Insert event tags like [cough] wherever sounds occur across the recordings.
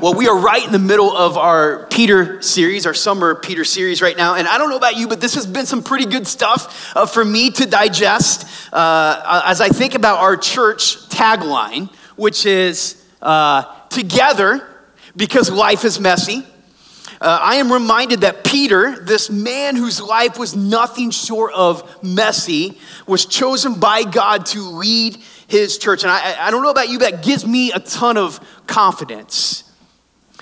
Well, we are right in the middle of our Peter series, our summer Peter series right now. And I don't know about you, but this has been some pretty good stuff uh, for me to digest uh, as I think about our church tagline, which is uh, together because life is messy. Uh, I am reminded that Peter, this man whose life was nothing short of messy, was chosen by God to lead his church. And I, I don't know about you, but that gives me a ton of confidence.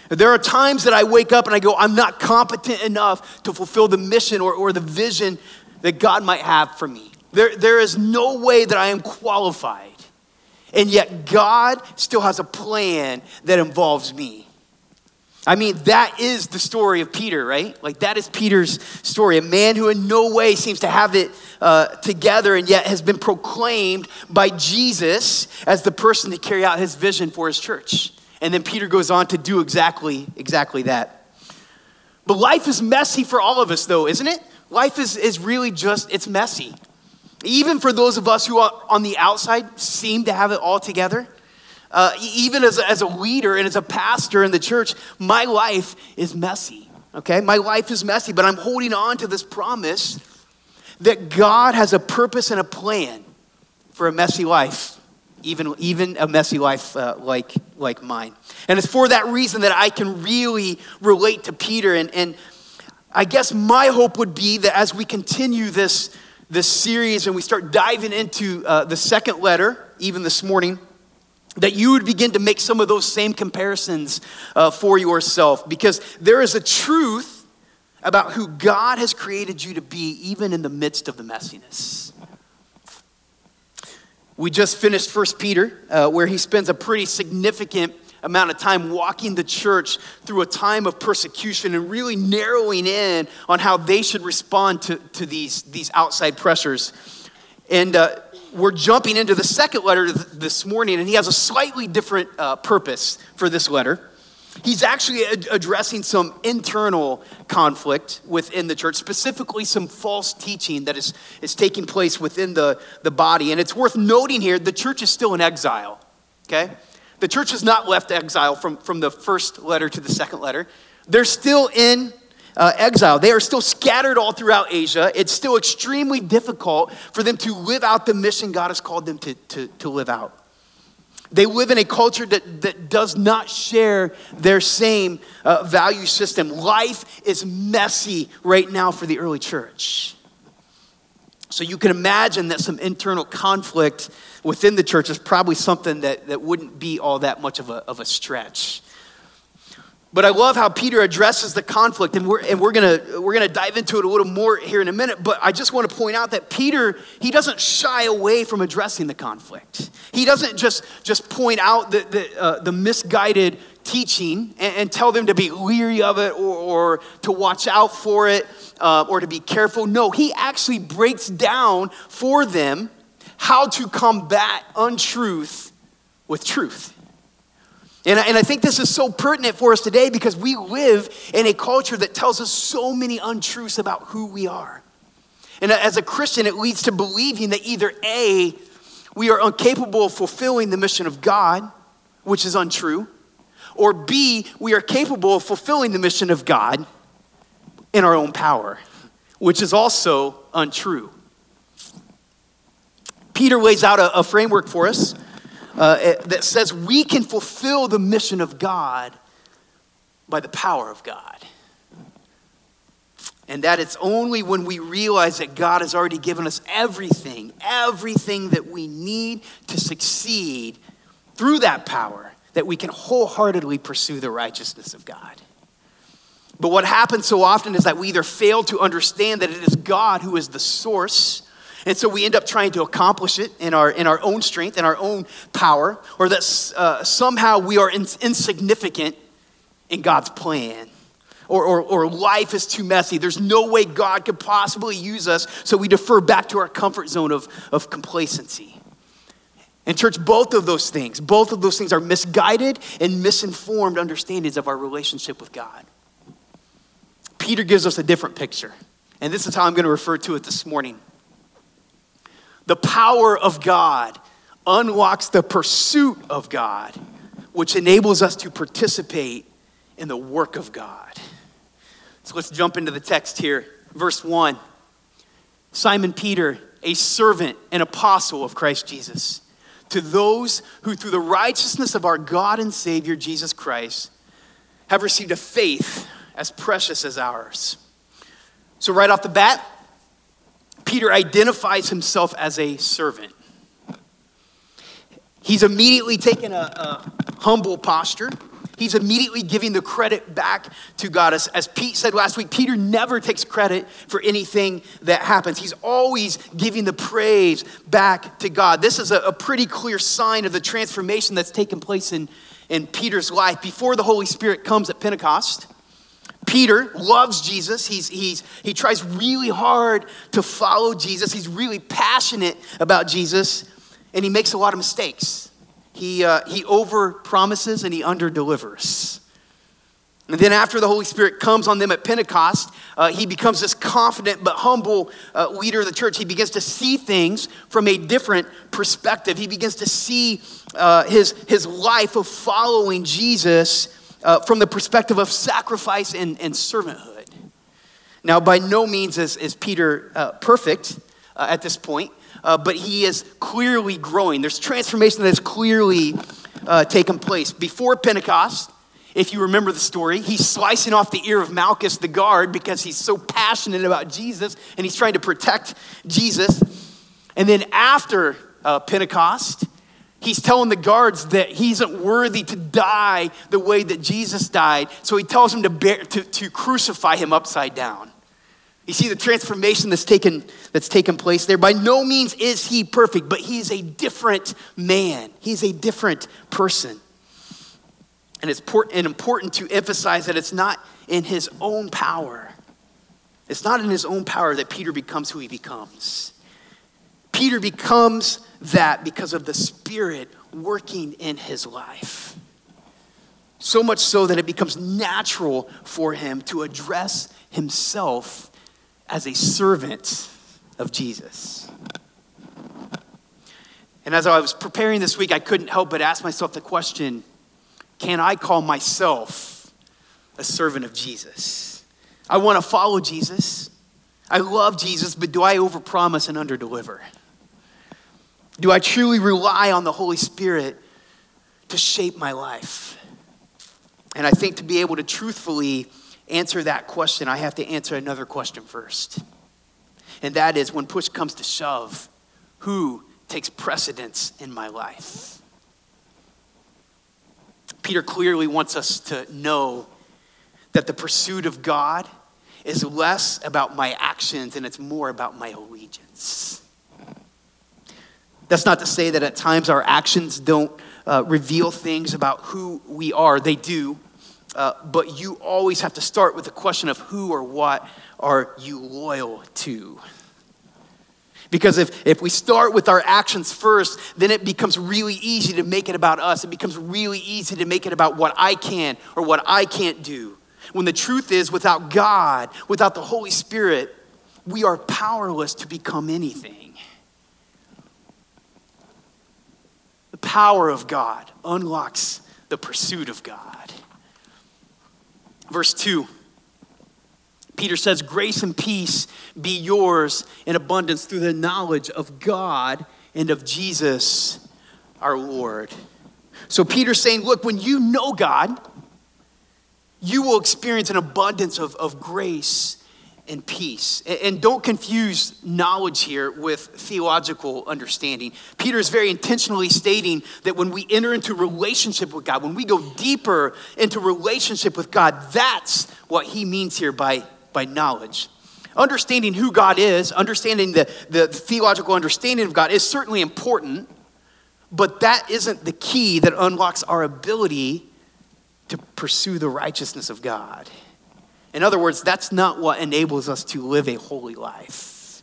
There are times that I wake up and I go, I'm not competent enough to fulfill the mission or, or the vision that God might have for me. There, there is no way that I am qualified. And yet, God still has a plan that involves me. I mean, that is the story of Peter, right? Like, that is Peter's story. A man who in no way seems to have it uh, together and yet has been proclaimed by Jesus as the person to carry out his vision for his church. And then Peter goes on to do exactly, exactly that. But life is messy for all of us, though, isn't it? Life is, is really just, it's messy. Even for those of us who are on the outside seem to have it all together. Uh, even as a, as a leader and as a pastor in the church, my life is messy, okay? My life is messy, but I'm holding on to this promise that God has a purpose and a plan for a messy life even, even a messy life uh, like, like mine. And it's for that reason that I can really relate to Peter. And, and I guess my hope would be that as we continue this, this series and we start diving into uh, the second letter, even this morning, that you would begin to make some of those same comparisons uh, for yourself. Because there is a truth about who God has created you to be, even in the midst of the messiness. We just finished First Peter, uh, where he spends a pretty significant amount of time walking the church through a time of persecution and really narrowing in on how they should respond to, to these, these outside pressures. And uh, we're jumping into the second letter this morning, and he has a slightly different uh, purpose for this letter. He's actually addressing some internal conflict within the church, specifically some false teaching that is, is taking place within the, the body. And it's worth noting here the church is still in exile, okay? The church has not left exile from, from the first letter to the second letter. They're still in uh, exile. They are still scattered all throughout Asia. It's still extremely difficult for them to live out the mission God has called them to, to, to live out. They live in a culture that, that does not share their same uh, value system. Life is messy right now for the early church. So you can imagine that some internal conflict within the church is probably something that, that wouldn't be all that much of a, of a stretch. But I love how Peter addresses the conflict, and we're, and we're gonna, we're gonna dive into it a little more here in a minute. But I just want to point out that Peter, he doesn't shy away from addressing the conflict. He doesn't just, just point out the, the, uh, the misguided teaching and, and, tell them to be leery of it or, or to watch out for it uh, or to be careful. No, he actually breaks down for them how to combat untruth with truth. And I, and I think this is so pertinent for us today because we live in a culture that tells us so many untruths about who we are. And as a Christian, it leads to believing that either A, we are incapable of fulfilling the mission of God, which is untrue, or B, we are capable of fulfilling the mission of God in our own power, which is also untrue. Peter lays out a, a framework for us uh, that says we can fulfill the mission of God by the power of God. And that it's only when we realize that God has already given us everything, everything that we need to succeed through that power, that we can wholeheartedly pursue the righteousness of God. But what happens so often is that we either fail to understand that it is God who is the source and so we end up trying to accomplish it in our, in our own strength, in our own power, or that uh, somehow we are insignificant in God's plan. Or, or, or life is too messy. There's no way God could possibly use us, so we defer back to our comfort zone of, of complacency. And, church, both of those things, both of those things are misguided and misinformed understandings of our relationship with God. Peter gives us a different picture. And this is how I'm going to refer to it this morning. The power of God unlocks the pursuit of God, which enables us to participate in the work of God. So let's jump into the text here. Verse 1 Simon Peter, a servant and apostle of Christ Jesus, to those who, through the righteousness of our God and Savior Jesus Christ, have received a faith as precious as ours. So, right off the bat, Peter identifies himself as a servant. He's immediately taken a, a humble posture. He's immediately giving the credit back to God. As, as Pete said last week, Peter never takes credit for anything that happens. He's always giving the praise back to God. This is a, a pretty clear sign of the transformation that's taken place in, in Peter's life before the Holy Spirit comes at Pentecost. Peter loves Jesus. He's, he's, he tries really hard to follow Jesus. He's really passionate about Jesus, and he makes a lot of mistakes. He, uh, he over promises and he under delivers. And then, after the Holy Spirit comes on them at Pentecost, uh, he becomes this confident but humble uh, leader of the church. He begins to see things from a different perspective. He begins to see uh, his, his life of following Jesus uh, from the perspective of sacrifice and, and servanthood. Now, by no means is, is Peter uh, perfect uh, at this point, uh, but he is clearly growing. There's transformation that has clearly uh, taken place. Before Pentecost, if you remember the story, he's slicing off the ear of Malchus the guard because he's so passionate about Jesus and he's trying to protect Jesus. And then after uh, Pentecost, He's telling the guards that he isn't worthy to die the way that Jesus died. So he tells them to, bear, to, to crucify him upside down. You see the transformation that's taken, that's taken place there. By no means is he perfect, but he's a different man. He's a different person. And it's important to emphasize that it's not in his own power. It's not in his own power that Peter becomes who he becomes. Peter becomes that because of the Spirit working in his life. So much so that it becomes natural for him to address himself as a servant of Jesus. And as I was preparing this week, I couldn't help but ask myself the question can I call myself a servant of Jesus? I want to follow Jesus. I love Jesus, but do I overpromise and underdeliver? Do I truly rely on the Holy Spirit to shape my life? And I think to be able to truthfully answer that question, I have to answer another question first. And that is when push comes to shove, who takes precedence in my life? Peter clearly wants us to know that the pursuit of God is less about my actions and it's more about my allegiance. That's not to say that at times our actions don't uh, reveal things about who we are, they do. Uh, but you always have to start with the question of who or what are you loyal to? Because if, if we start with our actions first, then it becomes really easy to make it about us. It becomes really easy to make it about what I can or what I can't do. When the truth is, without God, without the Holy Spirit, we are powerless to become anything. The power of God unlocks the pursuit of God. Verse 2 Peter says, Grace and peace be yours in abundance through the knowledge of God and of Jesus our Lord. So Peter's saying, Look, when you know God, you will experience an abundance of, of grace and peace. And don't confuse knowledge here with theological understanding. Peter is very intentionally stating that when we enter into relationship with God, when we go deeper into relationship with God, that's what he means here by, by knowledge. Understanding who God is, understanding the, the theological understanding of God is certainly important, but that isn't the key that unlocks our ability to pursue the righteousness of God. In other words, that's not what enables us to live a holy life.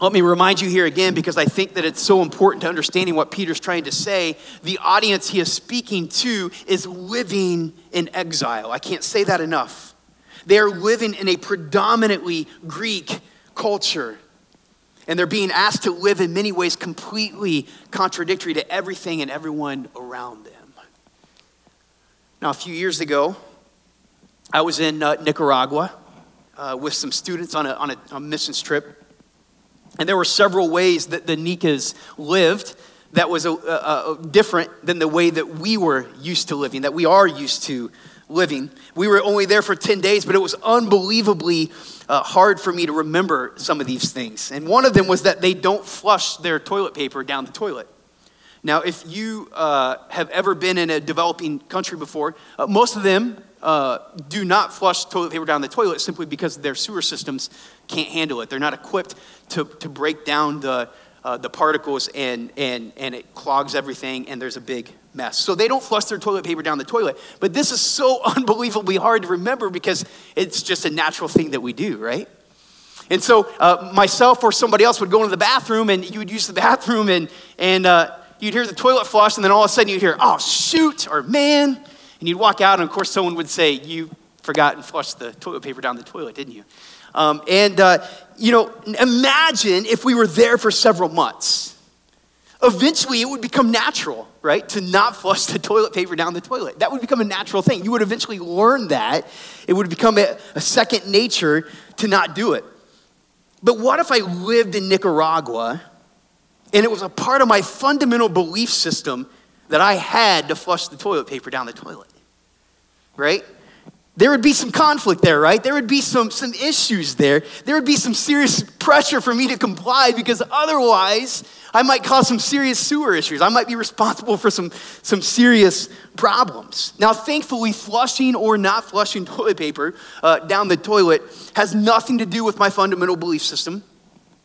Let me remind you here again because I think that it's so important to understanding what Peter's trying to say. The audience he is speaking to is living in exile. I can't say that enough. They are living in a predominantly Greek culture. And they're being asked to live in many ways completely contradictory to everything and everyone around them. Now, a few years ago, I was in uh, Nicaragua uh, with some students on a, on a, a missions trip. And there were several ways that the Nicas lived that was a, a, a, different than the way that we were used to living, that we are used to living. We were only there for 10 days, but it was unbelievably uh, hard for me to remember some of these things. And one of them was that they don't flush their toilet paper down the toilet. Now, if you uh, have ever been in a developing country before, uh, most of them uh, do not flush toilet paper down the toilet simply because their sewer systems can't handle it. They're not equipped to, to break down the, uh, the particles and, and, and it clogs everything and there's a big mess. So they don't flush their toilet paper down the toilet. But this is so [laughs] unbelievably hard to remember because it's just a natural thing that we do, right? And so uh, myself or somebody else would go into the bathroom and you would use the bathroom and, and uh, you'd hear the toilet flush and then all of a sudden you'd hear, oh, shoot, or man. And you'd walk out and of course someone would say, you forgot and flushed the toilet paper down the toilet, didn't you? Um, and, uh, you know, imagine if we were there for several months. Eventually, it would become natural, right, to not flush the toilet paper down the toilet. That would become a natural thing. You would eventually learn that. It would become a, a second nature to not do it. But what if I lived in Nicaragua and it was a part of my fundamental belief system that I had to flush the toilet paper down the toilet? Right? there would be some conflict there, right? There would be some, some issues there. There would be some serious pressure for me to comply because otherwise I might cause some serious sewer issues. I might be responsible for some, some serious problems. Now, thankfully, flushing or not flushing toilet paper uh, down the toilet has nothing to do with my fundamental belief system.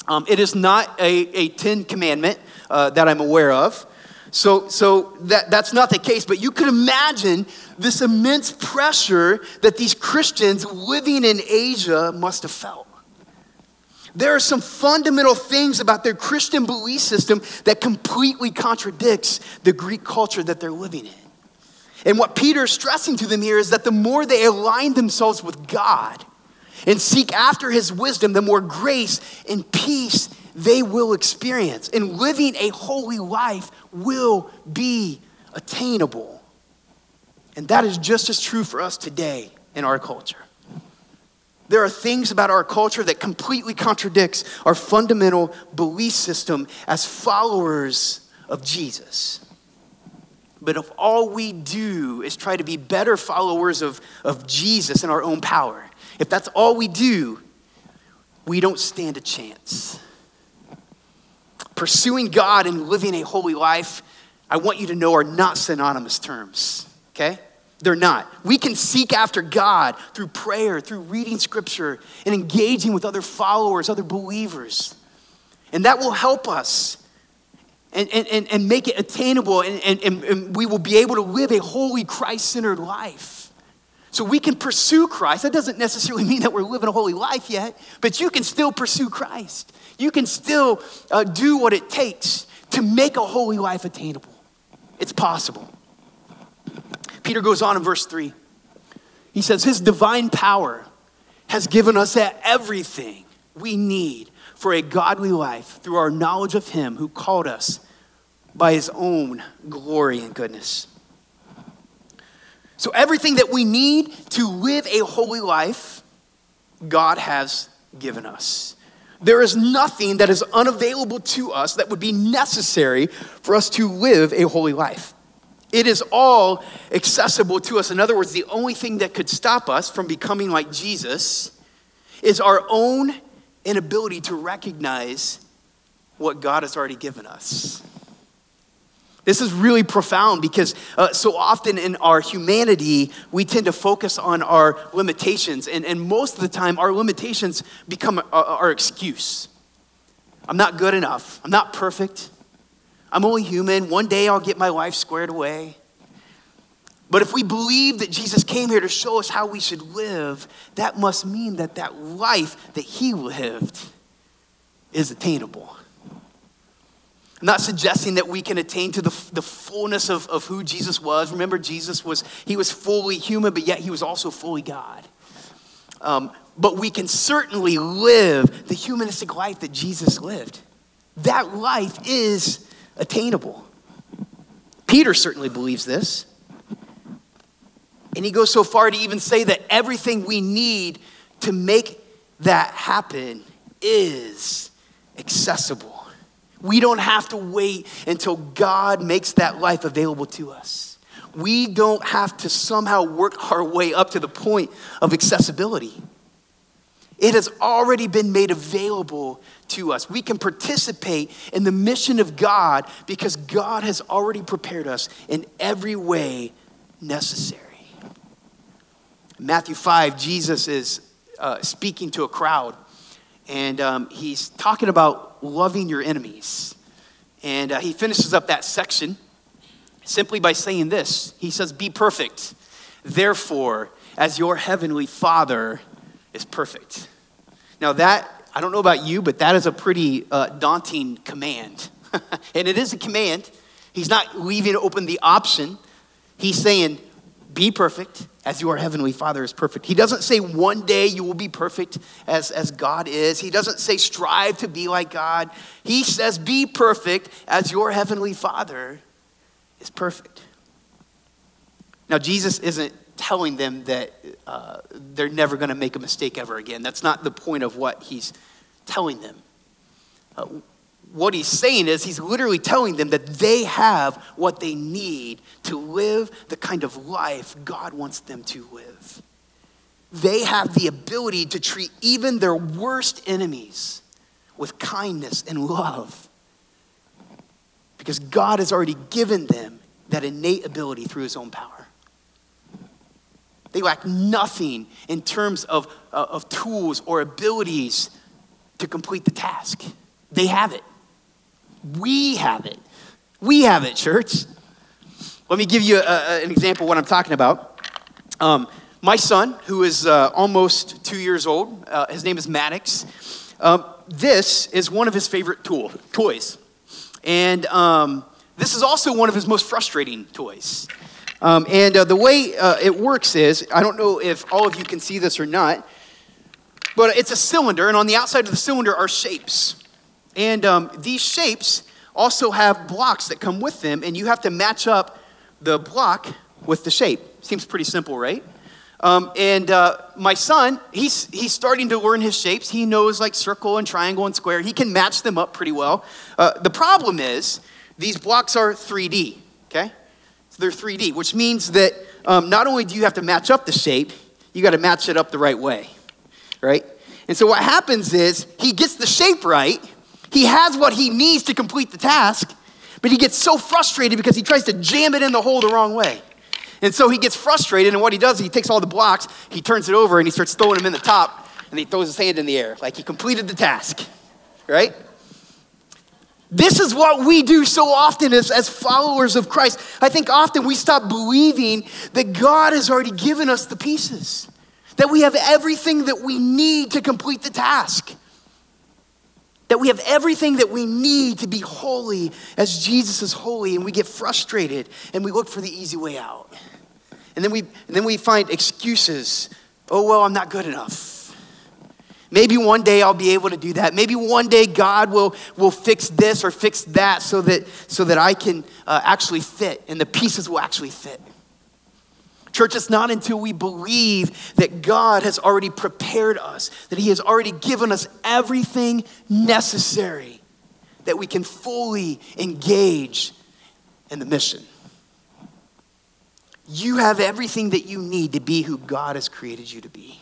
Um, it is not a, a Ten Commandment uh, that I'm aware of. So, so that, that's not the case, but you could imagine this immense pressure that these Christians living in Asia must have felt. There are some fundamental things about their Christian belief system that completely contradicts the Greek culture that they're living in. And what Peter is stressing to them here is that the more they align themselves with God and seek after his wisdom, the more grace and peace they will experience. And living a holy life will be attainable. And that is just as true for us today in our culture. There are things about our culture that completely contradicts our fundamental belief system as followers of Jesus. But if all we do is try to be better followers of, of Jesus in our own power, if that's all we do, we don't stand a chance pursuing God and living a holy life, I want you to know are not synonymous terms, okay? They're not. We can seek after God through prayer, through reading scripture, and engaging with other followers, other believers. And that will help us and, and, and, make it attainable, and, and, and we will be able to live a holy, Christ centered life. So we can pursue Christ. That doesn't necessarily mean that we're living a holy life yet, but you can still pursue Christ. You can still uh, do what it takes to make a holy life attainable. It's possible. Peter goes on in verse 3. He says, His divine power has given us everything we need for a godly life through our knowledge of Him who called us by His own glory and goodness. So, everything that we need to live a holy life, God has given us. There is nothing that is unavailable to us that would be necessary for us to live a holy life. It is all accessible to us. In other words, the only thing that could stop us from becoming like Jesus is our own inability to recognize what God has already given us. This is really profound because uh, so often in our humanity, we tend to focus on our limitations. And, and most of the time, our limitations become our, our excuse. I'm not good enough. I'm not perfect. I'm only human. One day I'll get my life squared away. But if we believe that Jesus came here to show us how we should live, that must mean that that life that he lived is attainable. I'm not suggesting that we can attain to the, the fullness of, of who Jesus was. Remember, Jesus was, he was fully human, but yet he was also fully God. Um, but we can certainly live the humanistic life that Jesus lived. That life is attainable. Peter certainly believes this. And he goes so far to even say that everything we need to make that happen is accessible. We don't have to wait until God makes that life available to us. We don't have to somehow work our way up to the point of accessibility. It has already been made available to us. We can participate in the mission of God because God has already prepared us in every way necessary. In Matthew 5, Jesus is uh, speaking to a crowd, and um, he's talking about loving your enemies. And uh, he finishes up that section simply by saying this He says, Be perfect, therefore, as your heavenly Father is perfect. Now, that, I don't know about you, but that is a pretty uh, daunting command. [laughs] and it is a command. He's not leaving open the option. He's saying, Be perfect as your heavenly Father is perfect. He doesn't say one day you will be perfect as, as God is. He doesn't say strive to be like God. He says, Be perfect as your heavenly Father is perfect. Now, Jesus isn't telling them that uh, they're never going to make a mistake ever again. That's not the point of what he's telling them. Uh, what he's saying is he's literally telling them that they have what they need to live the kind of life God wants them to live. They have the ability to treat even their worst enemies with kindness and love because God has already given them that innate ability through his own power. They lack nothing in terms of, uh, of tools or abilities to complete the task. They have it. We have it. We have it, church. Let me give you a, a, an example what I'm talking about. Um, my son, who is uh, almost two years old, uh, his name is Maddox. Um, this is one of his favorite tool, toys. And um, this is also one of his most frustrating toys. Um, and uh, the way uh, it works is I don't know if all of you can see this or not, but it's a cylinder, and on the outside of the cylinder are shapes. And um, these shapes also have blocks that come with them, and you have to match up the block with the shape. Seems pretty simple, right? Um, and uh, my son, he's, he's starting to learn his shapes. He knows like circle and triangle and square. He can match them up pretty well. Uh, the problem is, these blocks are 3D, okay? So they're 3D, which means that um, not only do you have to match up the shape, you got to match it up the right way, right? And so what happens is he gets the shape right, he has what he needs to complete the task, but he gets so frustrated because he tries to jam it in the hole the wrong way. And so he gets frustrated, and what he does, is he takes all the blocks, he turns it over, and he starts throwing them in the top, and he throws his hand in the air like he completed the task, right? This is what we do so often as, as followers of Christ. I think often we stop believing that God has already given us the pieces, that we have everything that we need to complete the task that we have everything that we need to be holy as Jesus is holy, and we get frustrated and we look for the easy way out. And then we, and then we find excuses. Oh, well, I'm not good enough. Maybe one day I'll be able to do that. Maybe one day God will, will fix this or fix that so that, so that I can uh, actually fit and the pieces will actually fit. Church, it's not until we believe that God has already prepared us, that He has already given us everything necessary, that we can fully engage in the mission. You have everything that you need to be who God has created you to be.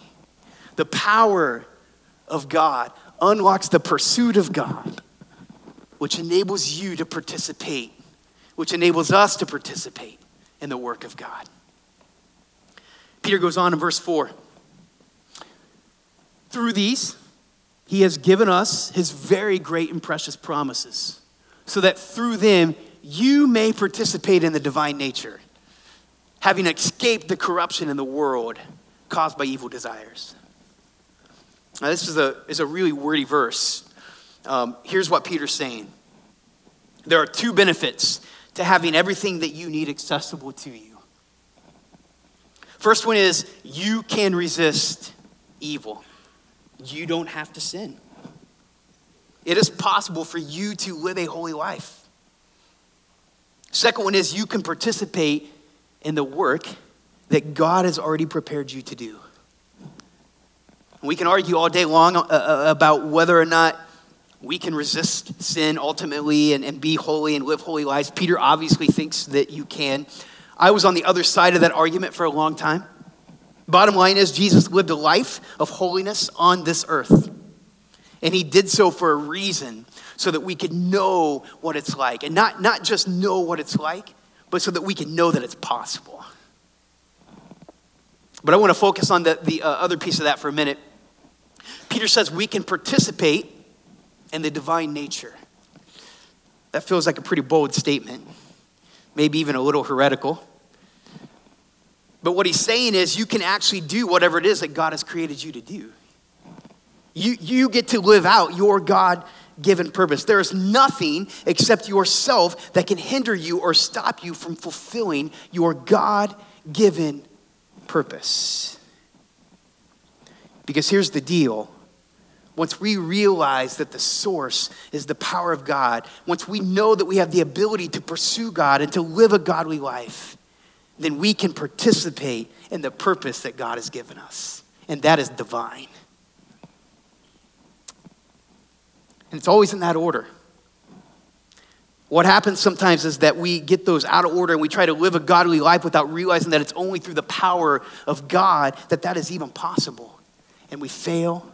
The power of God unlocks the pursuit of God, which enables you to participate, which enables us to participate in the work of God. Peter goes on in verse 4. Through these, he has given us his very great and precious promises, so that through them you may participate in the divine nature, having escaped the corruption in the world caused by evil desires. Now, this is a, is a really wordy verse. Um, here's what Peter's saying there are two benefits to having everything that you need accessible to you. First one is you can resist evil. You don't have to sin. It is possible for you to live a holy life. Second one is you can participate in the work that God has already prepared you to do. We can argue all day long uh, uh, about whether or not we can resist sin ultimately and, and be holy and live holy lives. Peter obviously thinks that you can. I was on the other side of that argument for a long time. Bottom line is, Jesus lived a life of holiness on this earth. And he did so for a reason, so that we could know what it's like. And not, not just know what it's like, but so that we can know that it's possible. But I want to focus on the, the uh, other piece of that for a minute. Peter says we can participate in the divine nature. That feels like a pretty bold statement, maybe even a little heretical. But what he's saying is you can actually do whatever it is that God has created you to do. You, you get to live out your God given purpose. There is nothing except yourself that can hinder you or stop you from fulfilling your God given purpose. Because here's the deal once we realize that the source is the power of God, once we know that we have the ability to pursue God and to live a godly life, then we can participate in the purpose that God has given us. And that is divine. And it's always in that order. What happens sometimes is that we get those out of order and we try to live a godly life without realizing that it's only through the power of God that that is even possible. And we fail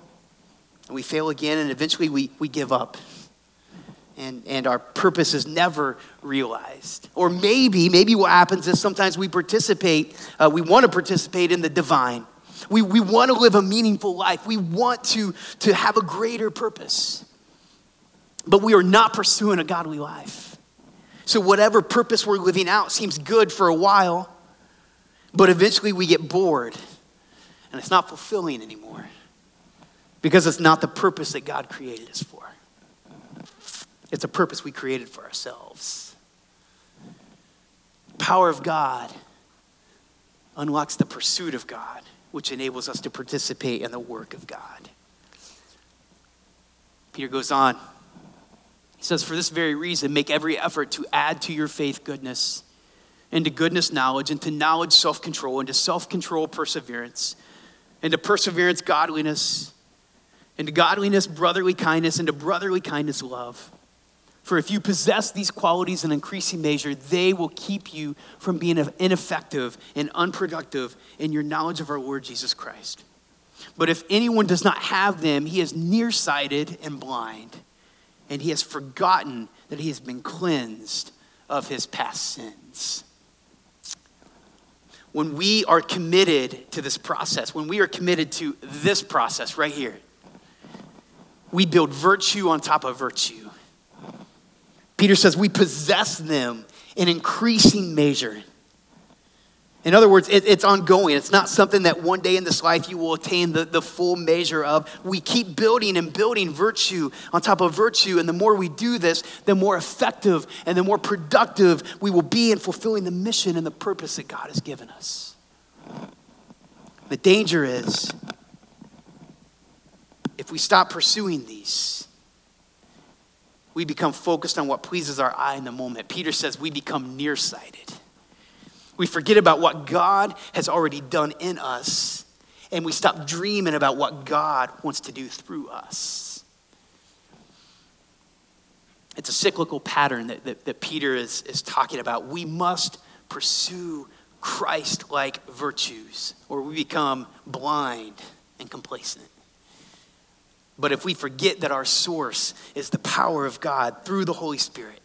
and we fail again, and eventually we, we give up. And, and our purpose is never realized. Or maybe, maybe what happens is sometimes we participate, uh, we want to participate in the divine. We, we want to live a meaningful life. We want to, to have a greater purpose. But we are not pursuing a godly life. So, whatever purpose we're living out seems good for a while, but eventually we get bored and it's not fulfilling anymore because it's not the purpose that God created us for. It's a purpose we created for ourselves. The Power of God unlocks the pursuit of God, which enables us to participate in the work of God. Peter goes on. He says, For this very reason, make every effort to add to your faith goodness, and to goodness, knowledge, and to knowledge, self control, and to self control, perseverance, and to perseverance, godliness and to godliness, brotherly kindness, and to brotherly kindness, love. For if you possess these qualities in increasing measure, they will keep you from being ineffective and unproductive in your knowledge of our Lord Jesus Christ. But if anyone does not have them, he is nearsighted and blind, and he has forgotten that he has been cleansed of his past sins. When we are committed to this process, when we are committed to this process right here, we build virtue on top of virtue. Peter says we possess them in increasing measure. In other words, it, it's ongoing. It's not something that one day in this life you will attain the, the full measure of. We keep building and building virtue on top of virtue. And the more we do this, the more effective and the more productive we will be in fulfilling the mission and the purpose that God has given us. The danger is if we stop pursuing these, we become focused on what pleases our eye in the moment. Peter says we become nearsighted. We forget about what God has already done in us, and we stop dreaming about what God wants to do through us. It's a cyclical pattern that, that, that Peter is, is talking about. We must pursue Christ like virtues, or we become blind and complacent. But if we forget that our source is the power of God through the Holy Spirit,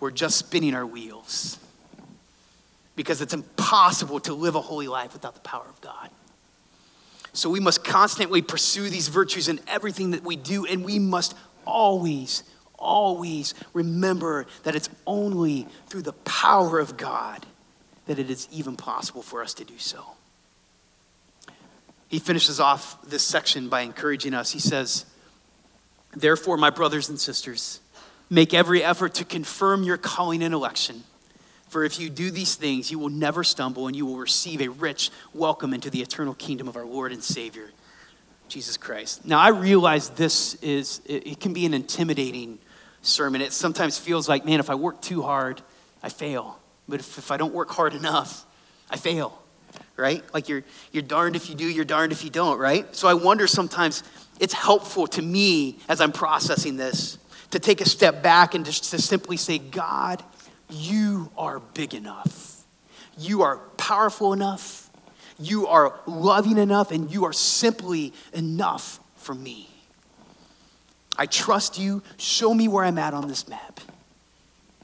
we're just spinning our wheels. Because it's impossible to live a holy life without the power of God. So we must constantly pursue these virtues in everything that we do, and we must always, always remember that it's only through the power of God that it is even possible for us to do so. He finishes off this section by encouraging us. He says, Therefore, my brothers and sisters, make every effort to confirm your calling and election. For if you do these things, you will never stumble and you will receive a rich welcome into the eternal kingdom of our Lord and Savior, Jesus Christ. Now, I realize this is, it can be an intimidating sermon. It sometimes feels like, man, if I work too hard, I fail. But if, if I don't work hard enough, I fail, right? Like you're, you're darned if you do, you're darned if you don't, right? So I wonder sometimes it's helpful to me as I'm processing this to take a step back and just to simply say, God, you are big enough. You are powerful enough. You are loving enough, and you are simply enough for me. I trust you. Show me where I'm at on this map.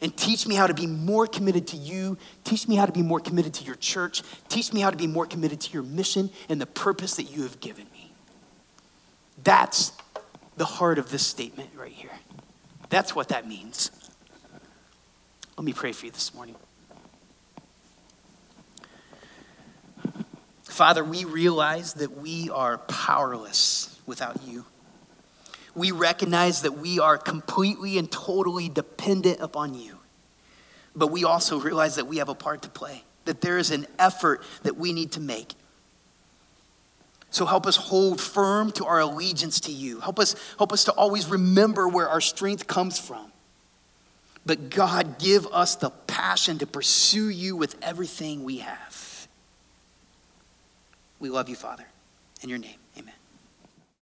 And teach me how to be more committed to you. Teach me how to be more committed to your church. Teach me how to be more committed to your mission and the purpose that you have given me. That's the heart of this statement right here. That's what that means. Let me pray for you this morning. Father, we realize that we are powerless without you. We recognize that we are completely and totally dependent upon you. But we also realize that we have a part to play, that there is an effort that we need to make. So help us hold firm to our allegiance to you. Help us, help us to always remember where our strength comes from. But God, give us the passion to pursue you with everything we have. We love you, Father. In your name.